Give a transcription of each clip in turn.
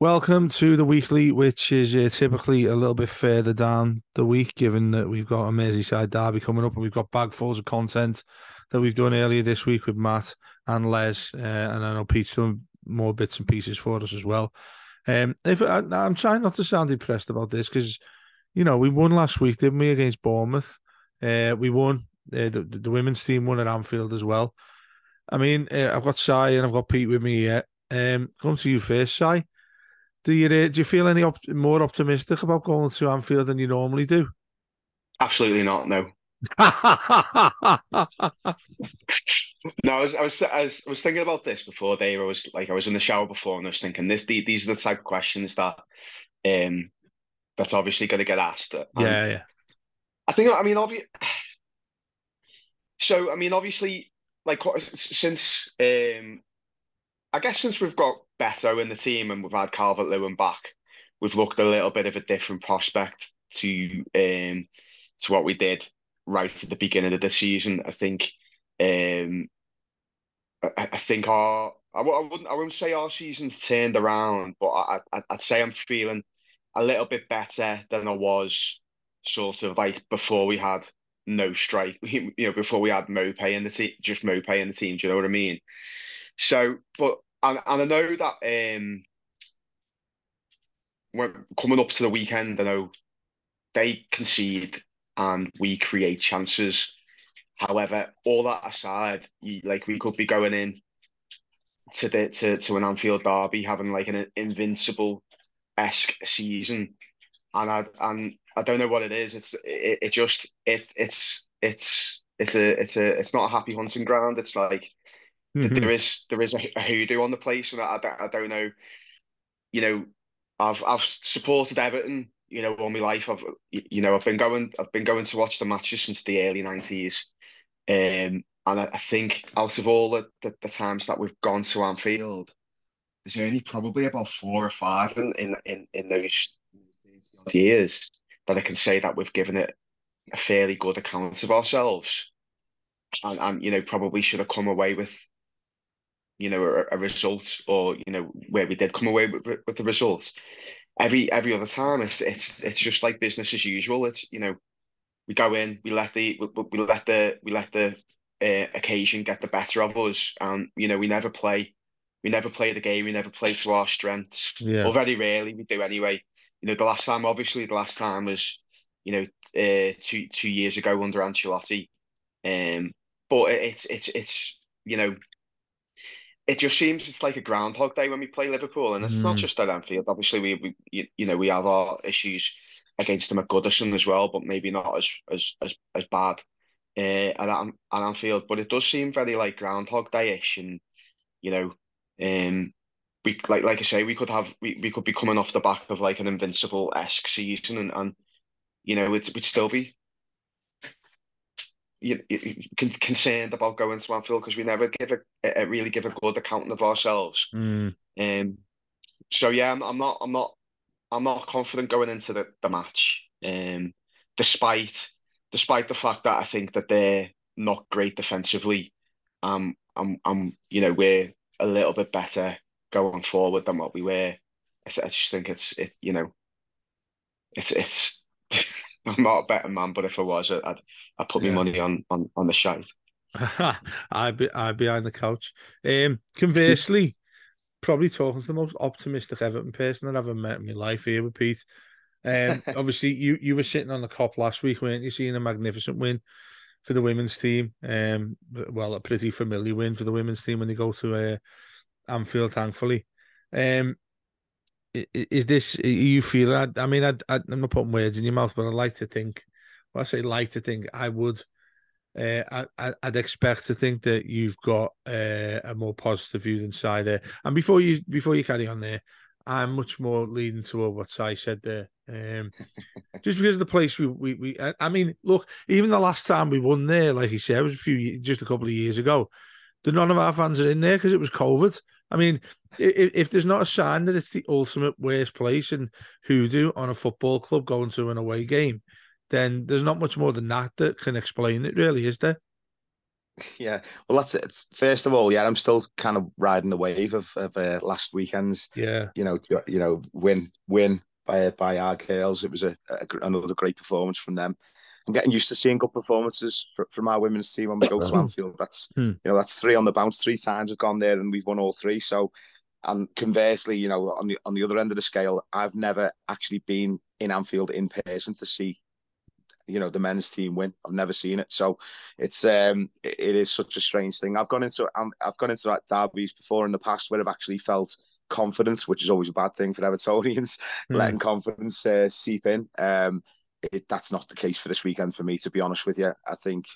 Welcome to the weekly, which is uh, typically a little bit further down the week, given that we've got a Merseyside derby coming up and we've got bagfuls of content that we've done earlier this week with Matt and Les, uh, and I know Pete's doing more bits and pieces for us as well. Um, if I, I'm trying not to sound depressed about this because, you know, we won last week, didn't we, against Bournemouth? Uh, we won. Uh, the, the women's team won at Anfield as well. I mean, uh, I've got Si and I've got Pete with me here. Um, come to you first, Si. Do you uh, do you feel any op- more optimistic about going to Anfield than you normally do? Absolutely not. No. No, I was, I was I was I was thinking about this before Dave. I was like I was in the shower before and I was thinking this the- these are the type of questions that um that's obviously going to get asked. And yeah, yeah. I think I mean obviously. so I mean obviously like since um I guess since we've got Beto in the team and we've had Calvert Lewin back, we've looked a little bit of a different prospect to um to what we did right at the beginning of the season. I think um I, I think our I, wouldn't I wouldn't say our season's turned around, but I, I I'd say I'm feeling a little bit better than I was sort of like before we had no strike, you know, before we had Maupay in the team, just Maupay in the team. Do you know what I mean? So, but and, and I know that um when coming up to the weekend, I know they concede and we create chances. However, all that aside, you, like we could be going in to the to, to an Anfield derby having like an invincible esque season, and I and I don't know what it is. It's it, it just it it's it's it's a it's a it's not a happy hunting ground. It's like Mm-hmm. there is there is a, a hoodoo on the place, and I, I, don't- I don't know. You know, I've I've supported Everton. You know, all my life. I've you know I've been going I've been going to watch the matches since the early nineties, um, and I, I think out of all the, the the times that we've gone to Anfield, there's only probably about four or five in in in, in those years that I can say that we've given it a fairly good account of ourselves, and and you know probably should have come away with you know, a, a result or, you know, where we did come away with, with the results. Every every other time, it's it's it's just like business as usual. It's you know, we go in, we let the we, we let the we let the uh, occasion get the better of us, and you know, we never play, we never play the game, we never play to our strengths, Yeah. or very rarely we do anyway. You know, the last time, obviously, the last time was, you know, uh, two two years ago under Ancelotti, um, but it's it's it's you know it just seems it's like a groundhog day when we play Liverpool, and it's not Mm. just at Anfield. Obviously, we, we you, you know we have our issues against them at Goodison as well, but maybe not as as as, as bad uh, at, at Anfield. But it does seem very like groundhog day-ish, and you know, um, we like like I say, we could have we, we could be coming off the back of like an invincible esque season, and and you know, it would still be you, you, con- concerned about going to Anfield because we never give a, a really give a good account of ourselves. Mm. Um, so yeah, I'm, I'm not, I'm not, I'm not confident going into the, the match. Um, despite despite the fact that I think that they're not great defensively, um, I'm, I'm, you know, we're a little bit better going forward than what we were. I, th- I just think it's, it, you know, it's, it's. I'm not a better man, but if I was, I'd, I'd put Yeah. my money on on on the shite. I be I behind the couch. Um, conversely, probably talking to the most optimistic Everton person that I've ever met in my life here with Pete. Um, obviously you you were sitting on the Kop last week, weren't you? Seeing a magnificent win for the women's team. Um, well, a pretty familiar win for the women's team when they go to uh, Anfield, thankfully. Um, i- i- is this you feel? I, I mean, I, I, I'm not putting words in your mouth, but I'd like to think. Well, I say like to think I would uh, I, I'd expect to think that you've got uh, a more positive view than Si there. And before you before you carry on there, I'm much more leading toward what Si said there. Um, just because of the place we, we we I mean, look, even the last time we won there, like he said, it was a few just a couple of years ago. The none of our fans are in there because it was COVID. I mean, if, if there's not a sign that it's the ultimate worst place in hoodoo on a football club going to an away game, then there's not much more than that that can explain it, really, is there? Yeah, well, that's it. First of all, yeah, I'm still kind of riding the wave of, of uh, last weekend's. Yeah, you know, you know, win, win by by our girls. It was a, a another great performance from them. I'm getting used to seeing good performances for, from our women's team when we go to Anfield. That's hmm. you know, that's three on the bounce. Three times we've gone there and we've won all three. So, and conversely, you know, on the on the other end of the scale, I've never actually been in Anfield in person to see you know the men's team win. I've never seen it, so it's um it, it is such a strange thing. I've gone into I've gone into like derbies before in the past where I've actually felt confidence, which is always a bad thing for Evertonians, mm. letting confidence uh, seep in. Um, it, that's not the case for this weekend for me, to be honest with you. I think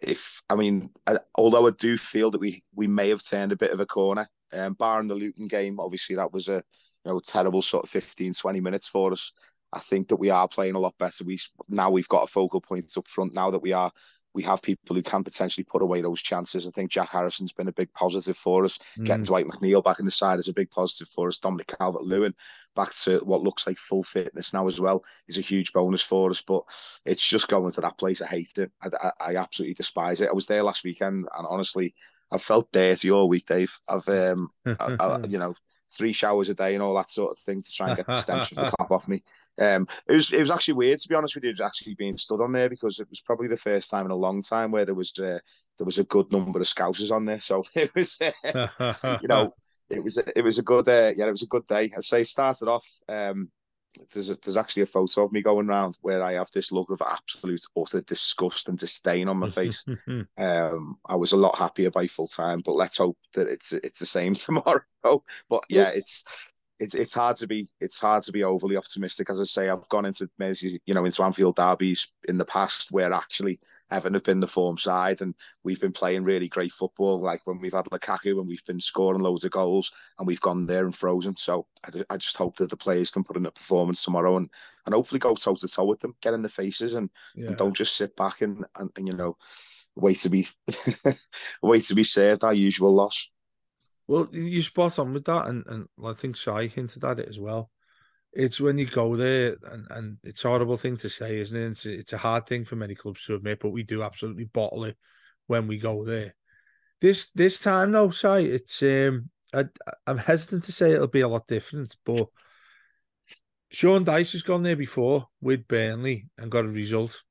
if I mean, I, although I do feel that we we may have turned a bit of a corner, um, barring the Luton game, obviously that was a you know terrible sort of 15, 20 minutes for us. I think that we are playing a lot better. We now we've got a focal point up front. Now that we are, we have people who can potentially put away those chances. I think Jack Harrison's been a big positive for us. Mm. Getting Dwight McNeil back in the side is a big positive for us. Dominic Calvert Lewin back to what looks like full fitness now as well is a huge bonus for us. But it's just going to that place. I hate it. I, I, I absolutely despise it. I was there last weekend, and honestly, I've felt dirty all week, Dave. I've um, I, I, you know three showers a day and all that sort of thing to try and get the stench of the Kop off me. Um, it was it was actually weird to be honest with you, actually being stood on there because it was probably the first time in a long time where there was uh, there was a good number of scousers on there. So it was, uh, you know, it was it was a good uh, yeah, it was a good day. I say started off. Um, there's a, there's actually a photo of me going around where I have this look of absolute utter disgust and disdain on my face. um, I was a lot happier by full time, but let's hope that it's it's the same tomorrow. But yeah, it's it's it's hard to be it's hard to be overly optimistic. As I say, I've gone into you know into Anfield derbies in the past where actually Everton have been the form side and we've been playing really great football. Like when we've had Lukaku and we've been scoring loads of goals and we've gone there and frozen. So I, I just hope that the players can put in a performance tomorrow and and hopefully go toe to toe with them, get in the faces and, yeah. and don't just sit back and, and, and you know wait to be wait to be served our usual loss. Well, you spot on with that, and, and I think Si hinted at it as well. It's when you go there, and, and it's a horrible thing to say, isn't it? It's a, it's a hard thing for many clubs to admit, but we do absolutely bottle it when we go there. This this time, though, Si, it's um, I, I'm hesitant to say it'll be a lot different, but Sean Dyche has gone there before with Burnley and got a result.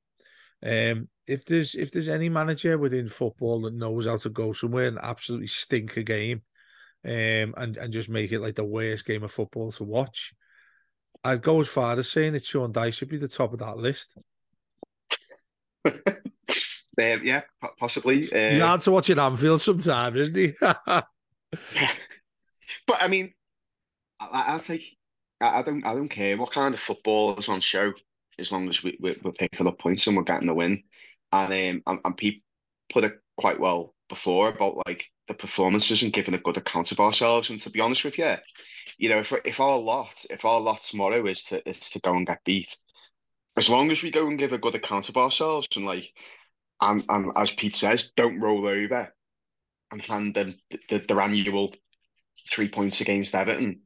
Um, if there's if there's any manager within football that knows how to go somewhere and absolutely stink a game um, and and just make it like the worst game of football to watch. I'd go as far as saying that Sean Dyche should be the top of that list. uh, yeah, possibly. Uh, He's hard to watch at Anfield sometimes, isn't he? but I mean, I, will take. I, I, don't. I don't care what kind of football is on show, as long as we, we are picking up points and we're getting the win. And um, and, and people put it quite well before about like the performances and giving a good account of ourselves. And to be honest with you, you know, if if our lot, if our lot tomorrow is to is to go and get beat, as long as we go and give a good account of ourselves and like, and and as Pete says, don't roll over and hand them the, the, their annual three points against Everton,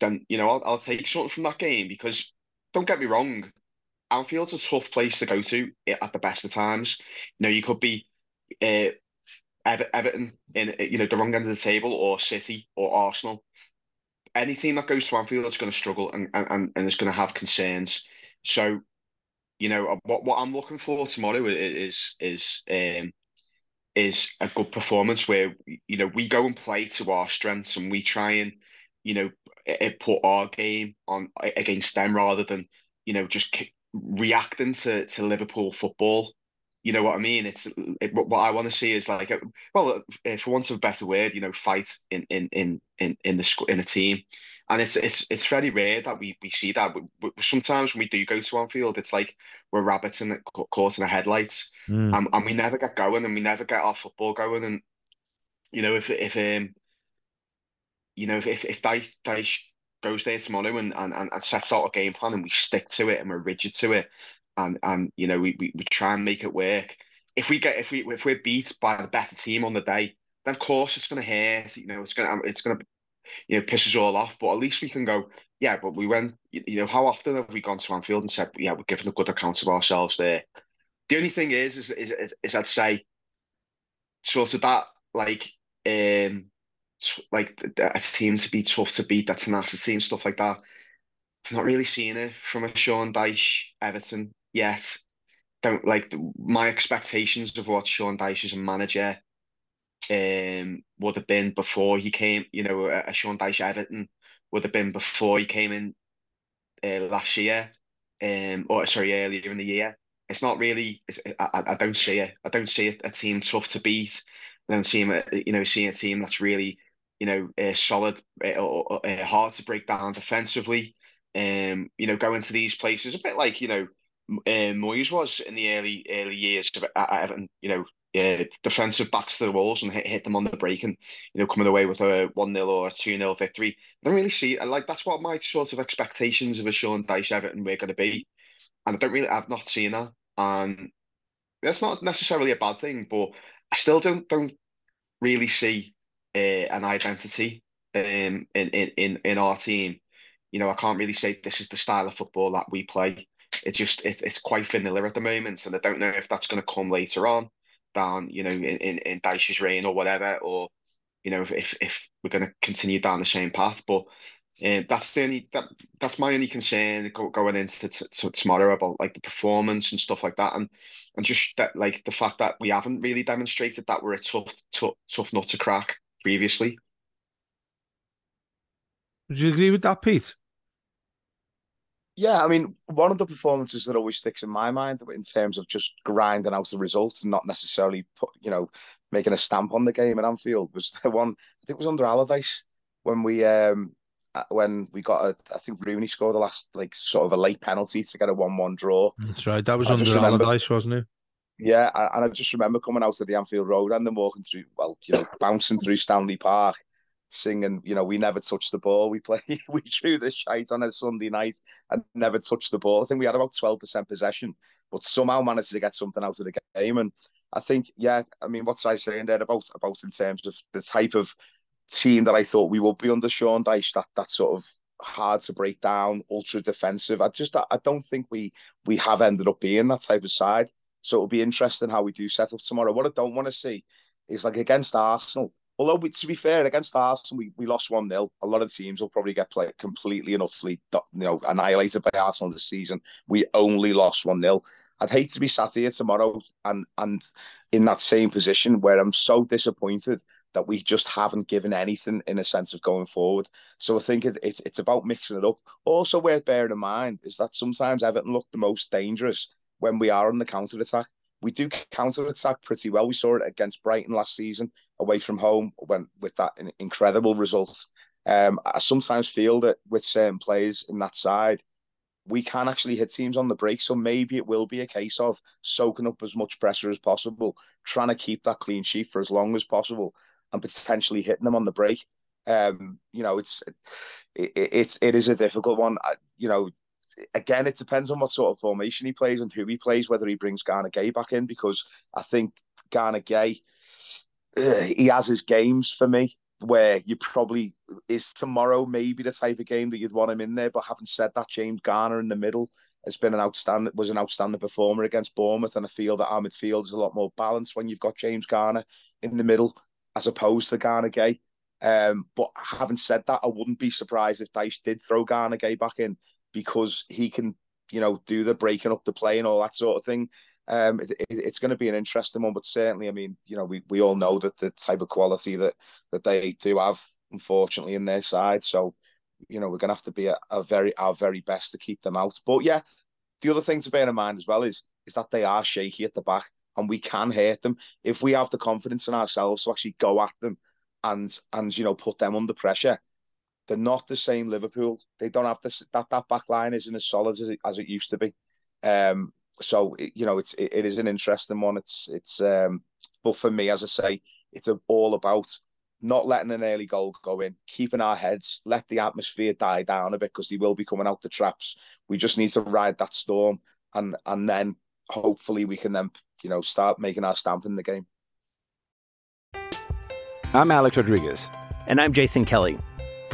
then you know I'll I'll take something from that game because don't get me wrong, Anfield's a tough place to go to at the best of times. You know, you could be uh, Everton in you know the wrong end of the table, or City or Arsenal. Any team that goes to Anfield is going to struggle and and and is going to have concerns. So, you know what what I'm looking for tomorrow is is um is a good performance where you know we go and play to our strengths and we try and you know put our game on against them rather than you know just reacting to to Liverpool football you know what I mean? It's it, what I want to see is like, well, for want of a better word, you know, fight in in in in in the in a team, and it's it's it's very rare that we we see that. Sometimes when we do go to Anfield, it's like we're rabbits in caught in the headlights, mm. and, and we never get going, and we never get our football going, and you know, if if um, you know, if if, if Dyche, Dyche goes there tomorrow and, and and sets out a game plan and we stick to it and we're rigid to it, and and you know we, we, we try and make it work. If we get if we if we're beat by the better team on the day, then of course it's going to hurt. You know, it's going to it's going to you know piss us all off. But at least we can go. Yeah, but we went. You know, how often have we gone to Anfield and said, yeah, we're giving a good account of ourselves there. The only thing is, is, is, is, is I'd say, sort of that like um like a team to be tough to beat, that tenacity and stuff like that. I'm not really seeing it from a Sean Dyche Everton yet. Don't like my expectations of what Sean Dyche as a manager um would have been before he came. You know, a, a Sean Dyche Everton would have been before he came in uh, last year, um, or sorry, earlier in the year. It's not really. I, I don't see it. I don't see a, a team tough to beat. I don't see him. You know, seeing a team that's really, you know, uh, solid, uh, uh, hard to break down defensively. Um, you know, going to these places a bit like you know uh, Moyes was in the early early years of Everton. You know, uh, defensive backs to the walls and hit, hit them on the break and you know coming away with a one 0 or a two 0 victory. I don't really see like that's what my sort of expectations of a Sean Dyche Everton were going to be, and I don't really I've not seen that, and that's not necessarily a bad thing, but I still don't don't really see uh, an identity um, in in in our team. You know, I can't really say this is the style of football that we play it's just it, it's quite vanilla at the moment, and I don't know if that's going to come later on down, you know, in in, in Dyche's reign or whatever, or you know, if if we're going to continue down the same path. But uh, that's the only that that's my only concern going into to, to tomorrow about like the performance and stuff like that, and and just that like the fact that we haven't really demonstrated that we're a tough tough tough nut to crack previously. Would you agree with that, Pete? Yeah, I mean, one of the performances that always sticks in my mind in terms of just grinding out the results and not necessarily, put, you know, making a stamp on the game at Anfield was the one I think it was under Allardyce when we um uh, when we got a I think Rooney scored the last like sort of a late penalty to get a one-one draw. That's right. That was I under remember, Allardyce, wasn't it? Yeah, and I just remember coming out of the Anfield Road and then walking through, well, you know, bouncing through Stanley Park singing, you know, we never touched the ball. We play, we drew the shite on a Sunday night and never touched the ball. I think we had about 12% possession, but somehow managed to get something out of the game. And I think, yeah, I mean, what's I saying there about, about in terms of the type of team that I thought we would be under Sean Dyche, that, that sort of hard to break down, ultra defensive. I just, I don't think we, we have ended up being that type of side. So it'll be interesting how we do set up tomorrow. What I don't want to see is like against Arsenal, although we, to be fair, against Arsenal, we, we lost 1 0. A lot of teams will probably get played completely and utterly you know, annihilated by Arsenal this season. We only lost 1 0. I'd hate to be sat here tomorrow and, and in that same position where I'm so disappointed that we just haven't given anything in a sense of going forward. So I think it, it's it's about mixing it up. Also, worth bearing in mind is that sometimes Everton look the most dangerous when we are on the counter attack we do counter attack pretty well. We saw it against Brighton last season away from home when with that incredible result. Um, I sometimes feel that with certain players in that side, we can actually hit teams on the break. So maybe it will be a case of soaking up as much pressure as possible, trying to keep that clean sheet for as long as possible, and potentially hitting them on the break. Um, you know, it's it, it's it is a difficult one. I, you know, again, it depends on what sort of formation he plays and who he plays, whether he brings Gana Gueye back in, because I think Gana Gueye, uh, he has his games for me where you probably is tomorrow maybe the type of game that you'd want him in there. But having said that, James Garner in the middle has been an outstanding was an outstanding performer against Bournemouth, and I feel that our midfield is a lot more balanced when you've got James Garner in the middle as opposed to Gana Gueye. Um, but having said that, I wouldn't be surprised if Dyche did throw Gana Gueye back in because he can, you know, do the breaking up the play and all that sort of thing. Um, it, it, it's going to be an interesting one, but certainly, I mean, you know, we, we all know that the type of quality that that they do have, unfortunately, in their side. So, you know, we're going to have to be a, a very our very best to keep them out. But yeah, the other thing to bear in mind as well is is that they are shaky at the back. and we can hurt them if we have the confidence in ourselves to actually go at them and and you know put them under pressure. They're not the same Liverpool. They don't have this that that back line isn't as solid as it, as it used to be. Um, so you know it's it, it is an interesting one. It's it's um, but for me, as I say, it's a, all about not letting an early goal go in, keeping our heads, let the atmosphere die down a bit because they will be coming out the traps. We just need to ride that storm, and and then hopefully we can then you know start making our stamp in the game. I'm Alex Rodriguez. And I'm Jason Kelly.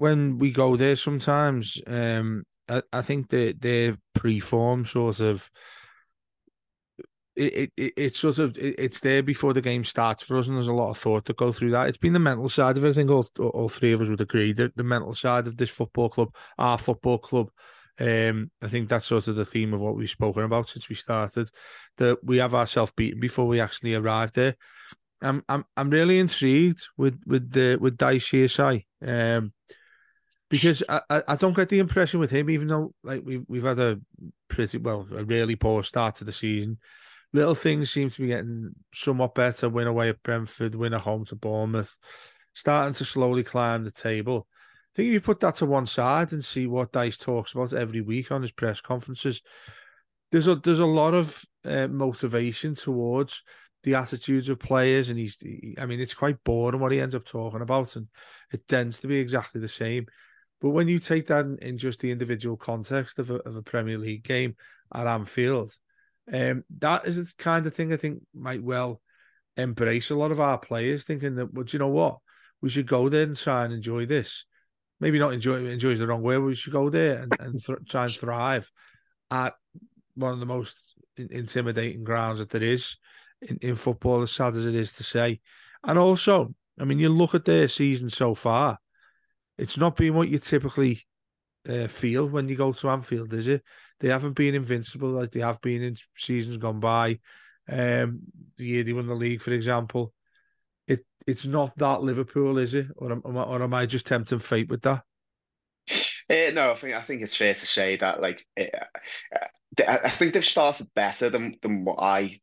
when we go there sometimes, um, I, I think that their pre-form sort of it, it, it it's sort of it, it's there before the game starts for us, and there's a lot of thought to go through that. It's been the mental side of it. I think all all three of us would agree that the mental side of this football club, our football club. Um, I think that's sort of the theme of what we've spoken about since we started. That we have ourselves beaten before we actually arrived there. I'm I'm I'm really intrigued with with the with Dyche here, Si. Um, because I, I don't get the impression with him, even though like we've we've had a pretty well a really poor start to the season. Little things seem to be getting somewhat better. Win away at Brentford, win at home to Bournemouth, starting to slowly climb the table. I think if you put that to one side and see what Dyche talks about every week on his press conferences, there's a there's a lot of uh, motivation towards the attitudes of players, and he's. He, I mean, it's quite boring what he ends up talking about, and it tends to be exactly the same. But when you take that in, in just the individual context of a, of a Premier League game at Anfield, um, that is the kind of thing I think might well embrace a lot of our players, thinking that, well, do you know what, we should go there and try and enjoy this. Maybe not enjoy is the wrong way. But we should go there and, and th- try and thrive at one of the most in- intimidating grounds that there is in, in football, as sad as it is to say. And also, I mean, you look at their season so far, it's not been what you typically uh, feel when you go to Anfield, is it? They haven't been invincible like they have been in seasons gone by. Um, the year they won the league, for example, it it's not that Liverpool, is it? Or am, or am I just tempting fate with that? Uh, no, I think I think it's fair to say that like uh, I I think they've started better than than what I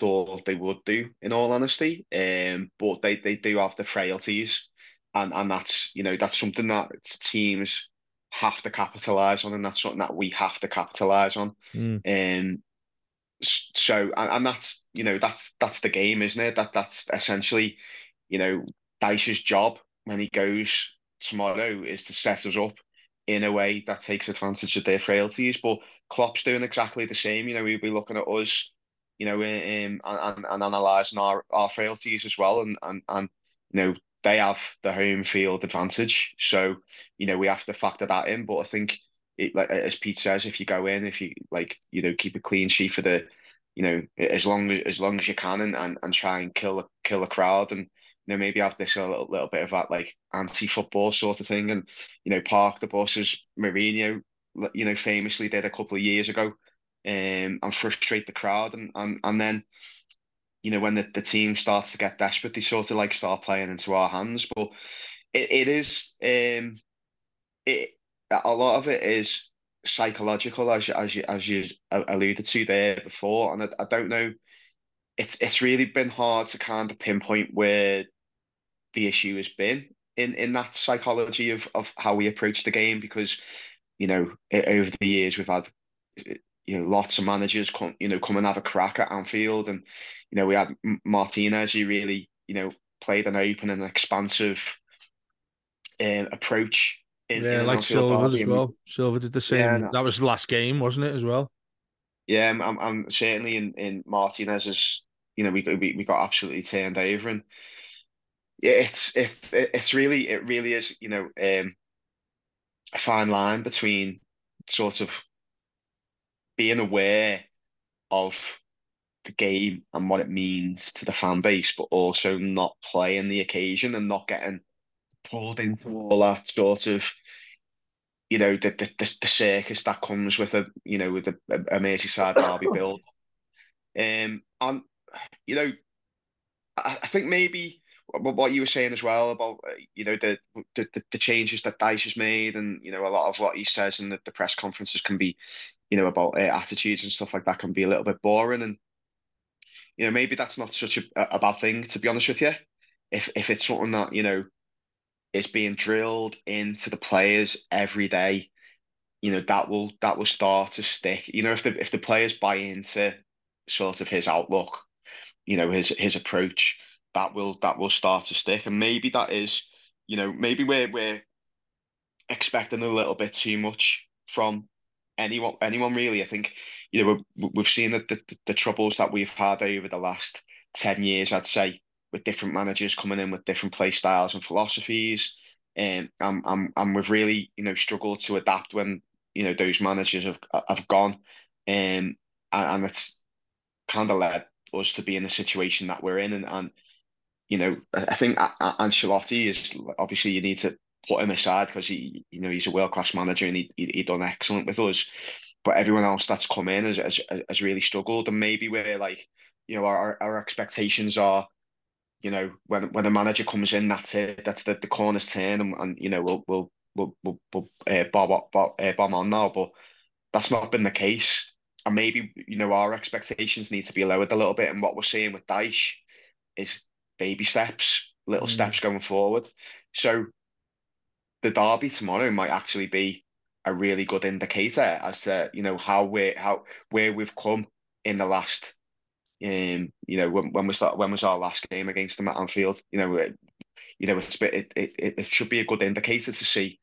thought they would do, in all honesty. Um, but they they do have the frailties, and and that's you know that's something that teams have to capitalize on, and that's something that we have to capitalize on. Um, so and, and that's you know that's that's the game, isn't it? That that's essentially you know Dyche's job when he goes tomorrow is to set us up in a way that takes advantage of their frailties. But Klopp's doing exactly the same. You know, he'll be looking at us, you know, um, and, and, and analysing our, our frailties as well. And, and, and, you know, they have the home field advantage. So, you know, we have to factor that in. But I think, it, like as Pete says, if you go in, if you like, you know, keep a clean sheet for the, you know, as long as as long as you can and, and, and try and kill a kill a crowd and you know, maybe have this a little, little bit of that like anti-football sort of thing, and you know, park the buses. Mourinho, you know, famously did a couple of years ago, um, and frustrate the crowd, and and and then, you know, when the, the team starts to get desperate, they sort of like start playing into our hands. But it, it is, um, it a lot of it is psychological, as as you as you alluded to there before, and I, I don't know. It's it's really been hard to kind of pinpoint where the issue has been in in that psychology of of how we approach the game because you know over the years we've had you know lots of managers come you know come and have a crack at Anfield and you know we had Martinez who really you know played an open and expansive uh, approach in, yeah, in like Silva as well. Silva did the same. Yeah, no. That was the last game, wasn't it, as well? Yeah, I'm, I'm, I'm certainly in in Martinez's. You know, we we we got absolutely turned over, and yeah, it's it, it's really it really is you know um a fine line between sort of being aware of the game and what it means to the fan base, but also not playing the occasion and not getting pulled into all that sort of, you know, the the, the circus that comes with a, you know, with a, a Merseyside derby build. Um, and you know, I, I think maybe what you were saying as well about uh, you know the, the the changes that Dyche has made, and you know a lot of what he says in the, the press conferences can be, you know, about uh, attitudes and stuff like that can be a little bit boring, and you know maybe that's not such a, a bad thing to be honest with you, if if it's something that you know is being drilled into the players every day, you know that will that will start to stick. You know if the if the players buy into sort of his outlook, you know his his approach that will that will start to stick. And maybe that is, you know, maybe we're we're expecting a little bit too much from anyone anyone really. I think, you know, we've we've seen the, the, the troubles that we've had over the last 10 years, I'd say, with different managers coming in with different play styles and philosophies. Um, and, and, and we've really, you know, struggled to adapt when, you know, those managers have have gone. Um, and, and it's kind of led us to be in the situation that we're in. And, and you know, I think Ancelotti is obviously you need to put him aside because he, you know, he's a world class manager and he, he he done excellent with us. But everyone else that's come in has, has has really struggled, and maybe we're like, you know, our our expectations are, you know, when when a manager comes in, that's it, that's the the corner's turn, and, and you know, we'll we'll we'll we'll, we'll uh, bob, bob, uh, bomb on now, but that's not been the case. And maybe you know our expectations need to be lowered a little bit. And what we're seeing with Dyche is baby steps, little mm. steps going forward. So the derby tomorrow might actually be a really good indicator as to you know how we how where we've come in the last um you know when, when we start when was our last game against them at Anfield you know it, you know it's it, it it should be a good indicator to see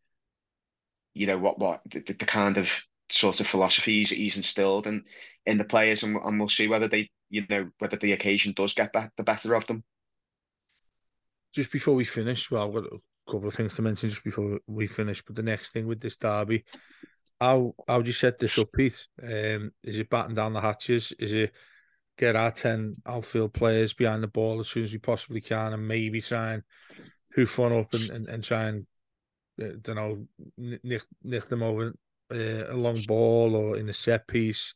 you know what what the, the kind of sort of philosophies he's instilled in in the players and, and we'll see whether they you know whether the occasion does get the better of them. Just before we finish, well, couple of things to mention just before we finish. But the next thing with this derby, how how do you set this up, Pete? Um, is it batten down the hatches? Is it get our ten outfield players behind the ball as soon as we possibly can, and maybe try and hoof one up and, and, and try and uh, don't know nick nick them over uh, a long ball or in a set piece?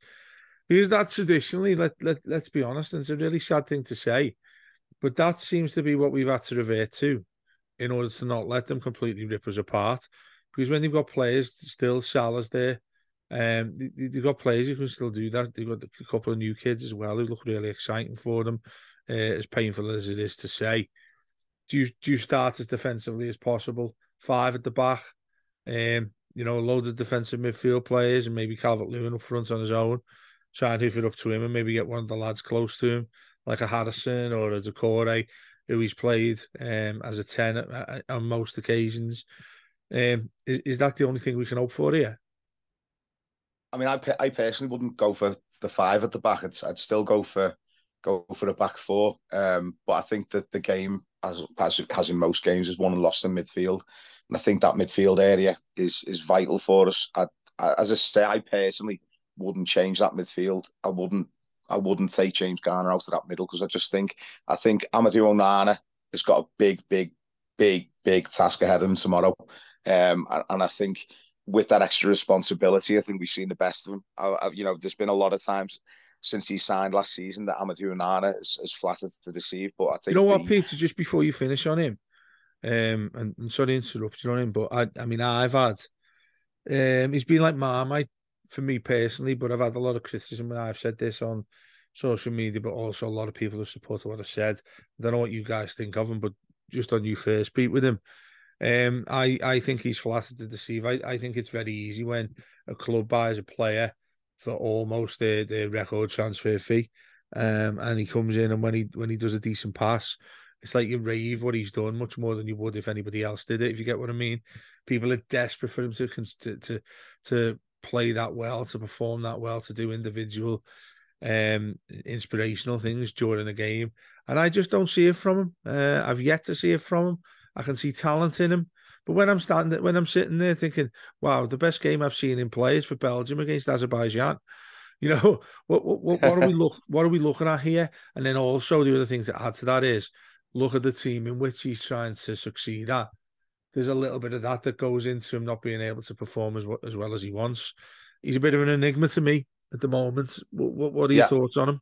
Because that traditionally, let let let's be honest, and it's a really sad thing to say but that seems to be what we've had to revert to in order to not let them completely rip us apart. Because when you've got players still, Salah's there, um, they, have got players who can still do that. They've got a couple of new kids as well who look really exciting for them, uh, as painful as it is to say. Do you, do you start as defensively as possible? Five at the back, um, you know, loads of defensive midfield players and maybe Calvert Lewin up front on his own. Try and hoof it up to him and maybe get one of the lads close to him like a Harrison or a Doucouré, who he's played um, as a 10 on most occasions. Um, is, is that the only thing we can hope for here? I mean, I, I personally wouldn't go for the five at the back. I'd, I'd still go for go for a back four. Um, but I think that the game, as, as has in most games, is won and lost in midfield. And I think that midfield area is is vital for us. I, I, as I say, I personally wouldn't change that midfield. I wouldn't I wouldn't take James Garner out of that middle because I just think I think Amadou Onana has got a big, big, big, big task ahead of him tomorrow. Um, and, and I think with that extra responsibility, I think we've seen the best of him. I, I, you know, there's been a lot of times since he signed last season that Amadou Onana has, has flattered to deceive. But I think you know what, the... Peter, just before you finish on him, um, and, and sorry to interrupt you on him, but I, I mean, I've had, um, he's been like Marmite for me personally, but I've had a lot of criticism when I've said this on social media, but also a lot of people have supported what I've said. I don't know what you guys think of him, but just on you first, Pete, with him. Um, I, I think he's flattered to deceive. I, I think it's very easy when a club buys a player for almost their, their record transfer fee. Um, and he comes in and when he when he does a decent pass, it's like you rave what he's done much more than you would if anybody else did it. If you get what I mean, people are desperate for him to to to, to play that well, to perform that well, to do individual um inspirational things during a game. And I just don't see it from him. Uh, I've yet to see it from him. I can see talent in him. But when I'm standing when I'm sitting there thinking, wow, the best game I've seen him play is for Belgium against Azerbaijan. You know, what what what, are we look what are we looking at here? And then also the other things that add to that is look at the team in which he's trying to succeed at. There's a little bit of that that goes into him not being able to perform as as well as he wants. He's a bit of an enigma to me at the moment. What, what are your yeah. thoughts on him?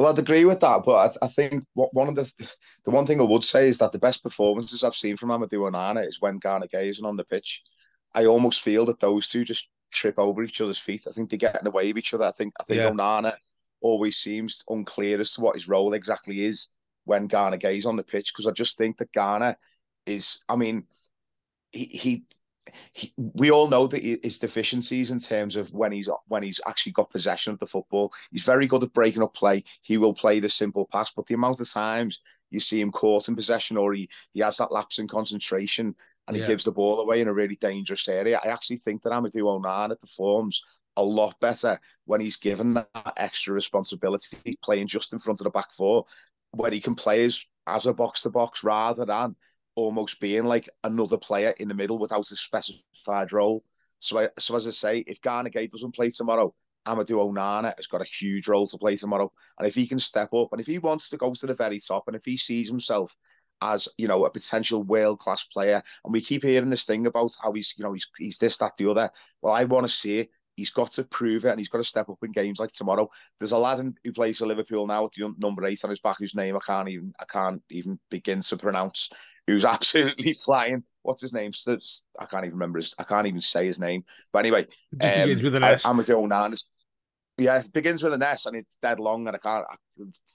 Well, I'd agree with that, but I, th- I think what, one of the the one thing I would say is that the best performances I've seen from Amadou Onana is when Gana Gueye isn't on the pitch. I almost feel that those two just trip over each other's feet. I think they get in the way of each other. I think I think yeah. Onana always seems unclear as to what his role exactly is when Gana Gueye's on the pitch because I just think that Gana is. I mean, he he he, we all know that his deficiencies in terms of when he's when he's actually got possession of the football. He's very good at breaking up play. He will play the simple pass, but the amount of times you see him caught in possession or he, he has that lapse in concentration and he yeah. gives the ball away in a really dangerous area. I actually think that Amadou Onana performs a lot better when he's given that extra responsibility, playing just in front of the back four, where he can play as, as a box to box rather than almost being like another player in the middle without a specified role. So, I, so as I say, if Gueye doesn't play tomorrow, Amadou Onana has got a huge role to play tomorrow. And if he can step up and if he wants to go to the very top and if he sees himself as, you know, a potential world class player, and we keep hearing this thing about how he's, you know, he's, he's this, that, the other. Well, I want to see it He's got to prove it, and he's got to step up in games like tomorrow. There's a lad in, who plays for Liverpool now with the number eight on his back, whose name I can't even I can't even begin to pronounce. Who's absolutely flying? What's his name? I can't even remember his. I can't even say his name. But anyway, um, begins with an S. I, Onana. Yeah, it begins with an S, and it's dead long, and I can't.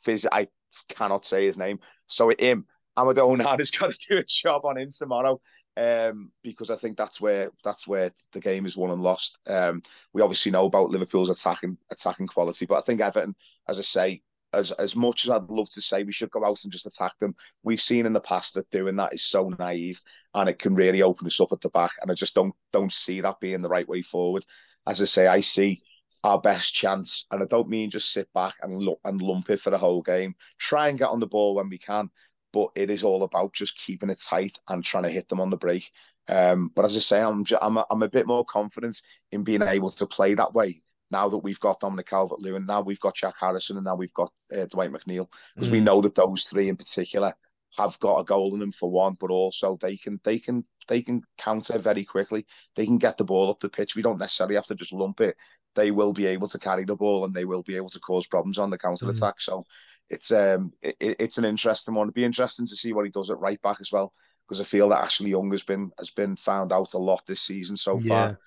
I, I cannot say his name. So him, Amadou Onana's got to do a job on him tomorrow um, because I think that's where that's where the game is won and lost. Um, we obviously know about Liverpool's attacking attacking quality, but I think Everton, as I say, as as much as I'd love to say we should go out and just attack them, we've seen in the past that doing that is so naive and it can really open us up at the back. And I just don't don't see that being the right way forward. As I say, I see our best chance, and I don't mean just sit back and look and lump it for the whole game. Try and get on the ball when we can, but it is all about just keeping it tight and trying to hit them on the break. Um, but as I say, I'm, I'm, a, I'm a bit more confident in being able to play that way now that we've got Dominic Calvert Lewin, now we've got Jack Harrison, and now we've got uh, Dwight McNeil, because mm. we know that those three in particular have got a goal in them for one, but also they can they can they can counter very quickly. They can get the ball up the pitch. We don't necessarily have to just lump it. They will be able to carry the ball and they will be able to cause problems on the counter attack. Mm. So it's um it, it's an interesting one. It'd be interesting to see what he does at right back as well, because I feel that Ashley Young has been has been found out a lot this season so yeah. far.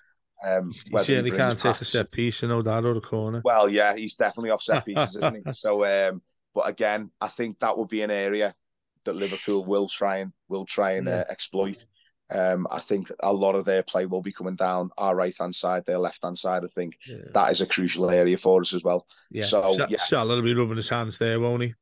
Um, you certainly can't take a set piece, you know that or the corner. Well, yeah, he's definitely off set pieces, isn't he? So, um, but again, I think that would be an area that Liverpool will try and will try and yeah. uh, exploit. Um, I think a lot of their play will be coming down our right hand side, their left hand side. I think yeah. that is a crucial area for us as well. Yeah, so Sh- yeah, Salah will be rubbing his hands there, won't he?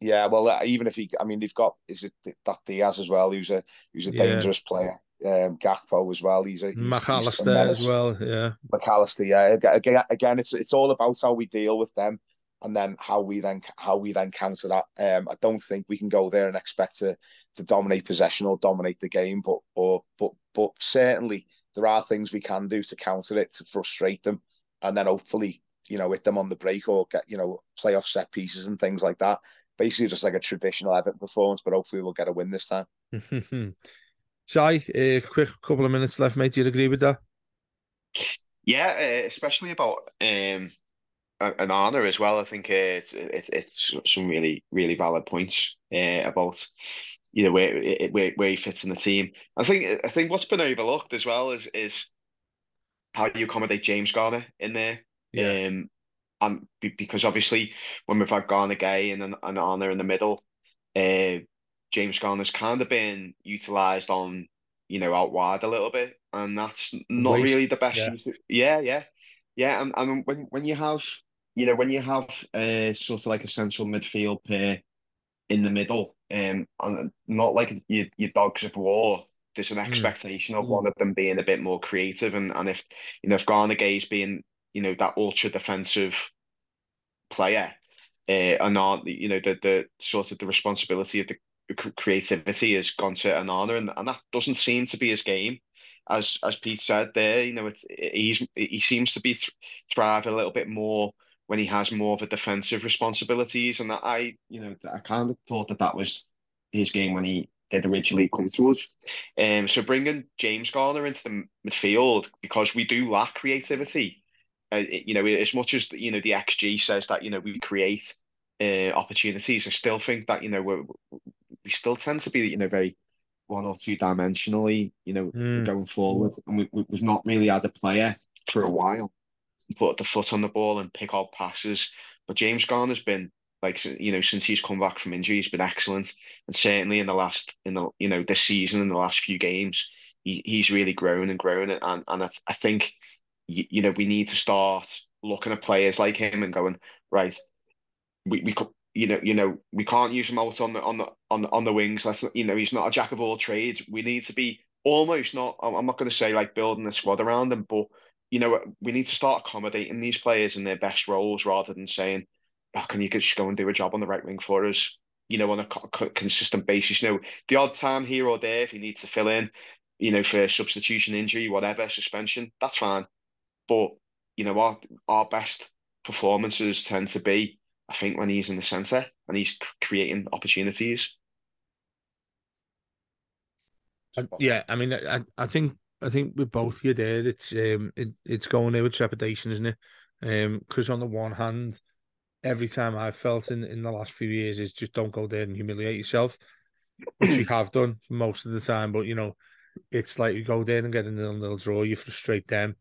Yeah, well, uh, even if he, I mean, they've got is it that Diaz as well, who's a who's a yeah. dangerous player. Um, Gakpo as well. He's a he's, Mac Allister as well. Yeah, Mac Allister. Yeah, again, again, it's it's all about how we deal with them and then how we then how we then counter that. Um, I don't think we can go there and expect to to dominate possession or dominate the game, but or but but certainly there are things we can do to counter it to frustrate them, and then hopefully you know hit them on the break or get you know play off set pieces and things like that. Basically, just like a traditional Everton performance, but hopefully we'll get a win this time. Shai, a quick couple of minutes left, mate. Do you agree with that? Yeah, uh, especially about um, Onana as well. I think uh, it's it's it's some really really valid points uh, about you know where where where he fits in the team. I think I think what's been overlooked as well is is how you accommodate James Garner in there. Yeah. Um, and because obviously when we've had Gana Gueye and an, Onana in the middle, uh, James Garner's kind of been utilized on you know out wide a little bit, and that's not Waste. really the best. Yeah, yeah. yeah Yeah, and, and when when you have you know when you have uh, sort of like a central midfield pair in the middle, um, and not like your your dogs of war. There's an expectation mm. of one of them being a bit more creative, and and if you know if Gana Gueye's being you know that ultra defensive player, uh, and not you know the the sort of the responsibility of the creativity has gone to Onana, and, and that doesn't seem to be his game. As as Pete said there, you know, it, he's he seems to be th thrive a little bit more when he has more of a defensive responsibilities, and that I, you know, I kind of thought that that was his game when he did originally come to us. Um, so bringing James Garner into the midfield because we do lack creativity. Uh, you know, as much as you know the XG says that you know we create uh, opportunities, I still think that you know we we still tend to be you know very one or two dimensionally, you know, mm. going forward, and we, we, we've not really had a player for a while put the foot on the ball and pick out passes. But James Garner's been like you know since he's come back from injury, he's been excellent, and certainly in the last in the you know this season in the last few games, he, he's really grown and grown, and and I, I think you, you know we need to start looking at players like him and going right, we we could you know, you know, we can't use him out on the on the on the, on the wings. That's you know, he's not a jack of all trades. We need to be almost not. I'm not going to say like building a squad around him, but you know, we need to start accommodating these players in their best roles rather than saying, oh, "Can you just go and do a job on the right wing for us?" You know, on a co consistent basis. You know, the odd time here or there if he needs to fill in, you know, for substitution, injury, whatever, suspension, that's fine. But you know, our our best performances tend to be, I think, when he's in the centre and he's creating opportunities. yeah, I mean, I, I think I think with both you there, it's um, it, it's going there with trepidation, isn't it? Um, because on the one hand, every time I've felt in in the last few years is just don't go there and humiliate yourself, which you have done for most of the time. But you know, it's like you go there and get a little, little draw, you frustrate them.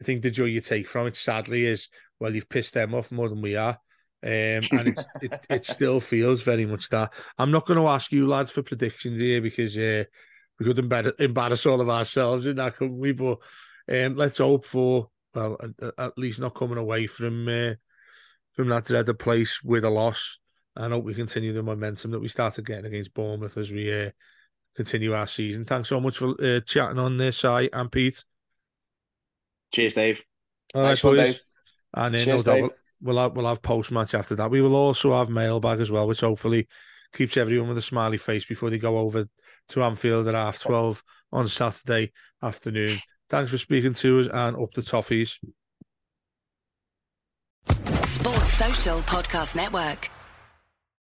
I think the joy you take from it, sadly, is well, you've pissed them off more than we are. Um, and it's, it, it still feels very much that. I'm not going to ask you lads for predictions here because uh, we could embarrass, embarrass all of ourselves in that, couldn't we? But um, let's hope for well, at, at least not coming away from uh, from that dreaded place with a loss. And hope we continue the momentum that we started getting against Bournemouth as we uh, continue our season. Thanks so much for uh, chatting on this, Si and Pete. Cheers, Dave. All right, nice boys. Dave. And uh, Cheers, no doubt we'll have, we'll have post match after that. We will also have mailbag as well, which hopefully keeps everyone with a smiley face before they go over to Anfield at half 12 on Saturday afternoon. Thanks for speaking to us and up the toffees. Sports Social Podcast Network.